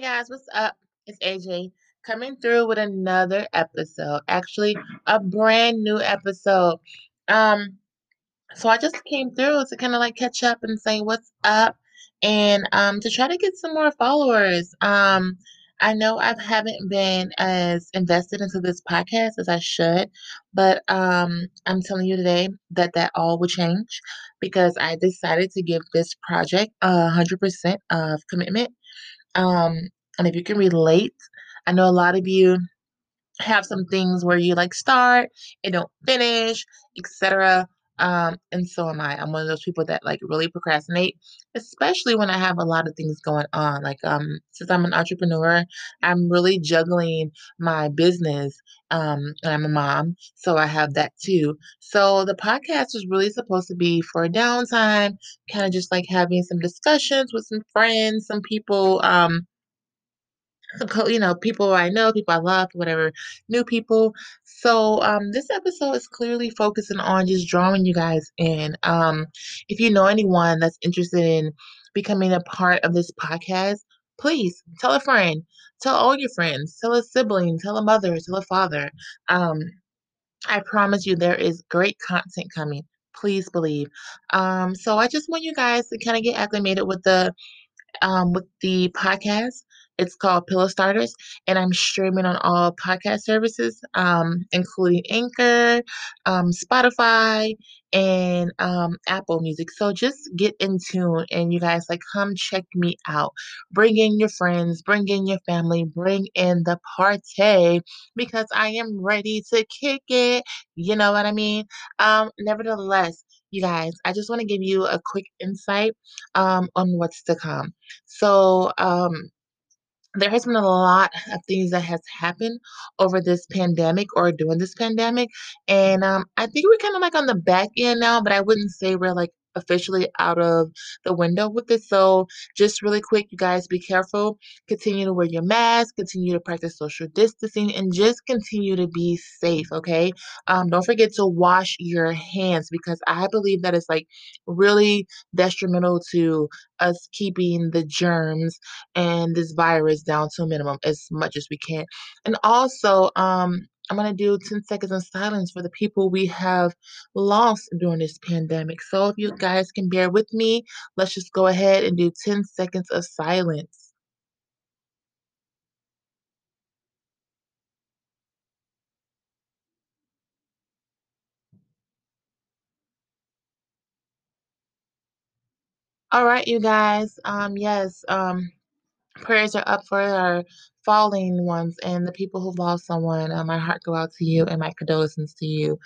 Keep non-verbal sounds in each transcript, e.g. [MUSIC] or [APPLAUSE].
guys, what's up? It's AJ coming through with another episode. Actually, a brand new episode. Um, so I just came through to kind of like catch up and say what's up and um to try to get some more followers. Um, I know I haven't been as invested into this podcast as I should, but um I'm telling you today that that all will change because I decided to give this project a hundred percent of commitment um, and if you can relate, I know a lot of you have some things where you like start and don't finish, etc. Um, and so am I. I'm one of those people that like really procrastinate, especially when I have a lot of things going on. Like um, since I'm an entrepreneur, I'm really juggling my business. Um, and I'm a mom, so I have that too. So the podcast was really supposed to be for a downtime, kind of just like having some discussions with some friends, some people. Um, you know, people I know, people I love, whatever, new people. So um, this episode is clearly focusing on just drawing you guys in. Um, if you know anyone that's interested in becoming a part of this podcast, please tell a friend, tell all your friends, tell a sibling, tell a mother, tell a father. Um, I promise you, there is great content coming. Please believe. Um, so I just want you guys to kind of get acclimated with the um, with the podcast. It's called Pillow Starters, and I'm streaming on all podcast services, um, including Anchor, um, Spotify, and um, Apple Music. So just get in tune, and you guys like come check me out. Bring in your friends, bring in your family, bring in the party because I am ready to kick it. You know what I mean? Um, nevertheless, you guys, I just want to give you a quick insight um, on what's to come. So, um, there has been a lot of things that has happened over this pandemic or during this pandemic and um, i think we're kind of like on the back end now but i wouldn't say we're like officially out of the window with this so just really quick you guys be careful. Continue to wear your mask continue to practice social distancing and just continue to be safe okay? Um, don't forget to wash your hands because i believe that is like really detrimental to us keeping the germs and this virus down to a minimum as much as we can. And also, um, I'm going to do 10 seconds of silence for the people we have lost during this pandemic. So if you guys can bear with me, let's just go ahead and do 10 seconds of silence. All right, you guys. Um, yes, um, prayers are up for our falling ones and the people who've lost someone. Uh, my heart go out to you and my condolences to you.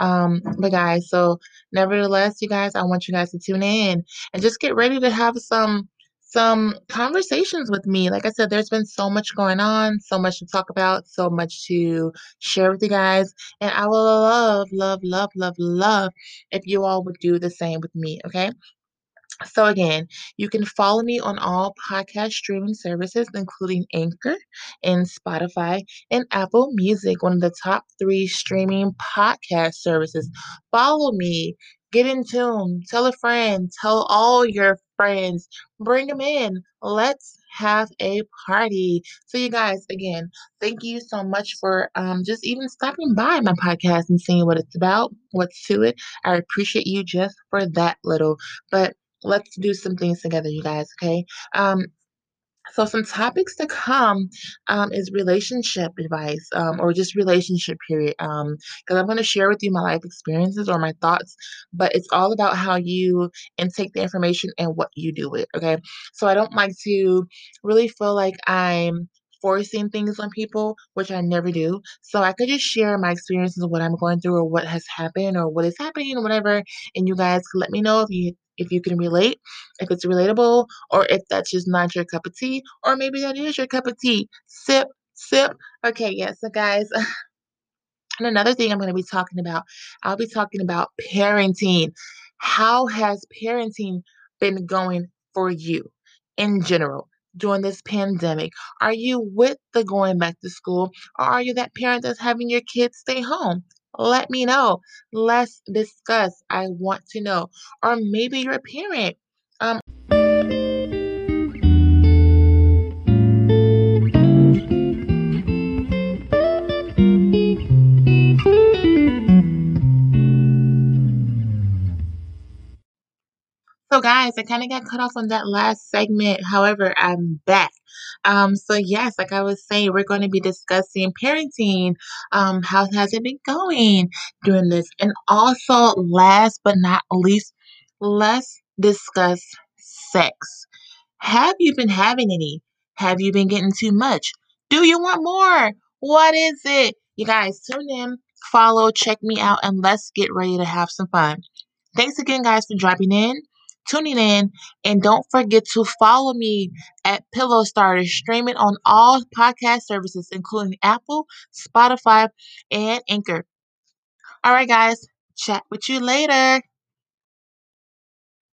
Um, but guys, so nevertheless, you guys, I want you guys to tune in and just get ready to have some some conversations with me. Like I said, there's been so much going on, so much to talk about, so much to share with you guys, and I will love, love, love, love, love if you all would do the same with me. Okay. So again, you can follow me on all podcast streaming services, including Anchor and Spotify and Apple Music, one of the top three streaming podcast services. Follow me, get in tune, tell a friend, tell all your friends, bring them in. Let's have a party. So you guys, again, thank you so much for um, just even stopping by my podcast and seeing what it's about, what's to it. I appreciate you just for that little. But let's do some things together, you guys, okay? Um, so some topics to come um, is relationship advice um, or just relationship period um because i'm going to share with you my life experiences or my thoughts but it's all about how you intake the information and what you do with it okay so i don't like to really feel like i'm forcing things on people which i never do so i could just share my experiences of what i'm going through or what has happened or what is happening or whatever and you guys let me know if you if you can relate, if it's relatable, or if that's just not your cup of tea, or maybe that is your cup of tea. Sip, sip. Okay, yeah, so guys, [LAUGHS] and another thing I'm going to be talking about, I'll be talking about parenting. How has parenting been going for you in general? During this pandemic, are you with the going back to school, or are you that parent that's having your kids stay home? Let me know. Let's discuss. I want to know. Or maybe you're a parent. So, guys, I kind of got cut off on that last segment. However, I'm back. Um, so yes, like I was saying, we're going to be discussing parenting. Um, how has it been going during this? And also, last but not least, let's discuss sex. Have you been having any? Have you been getting too much? Do you want more? What is it? You guys tune in, follow, check me out, and let's get ready to have some fun. Thanks again, guys, for dropping in, tuning in, and don't forget to follow me at Pillow Starter, streaming on all podcast services, including Apple, Spotify, and Anchor. All right, guys, chat with you later.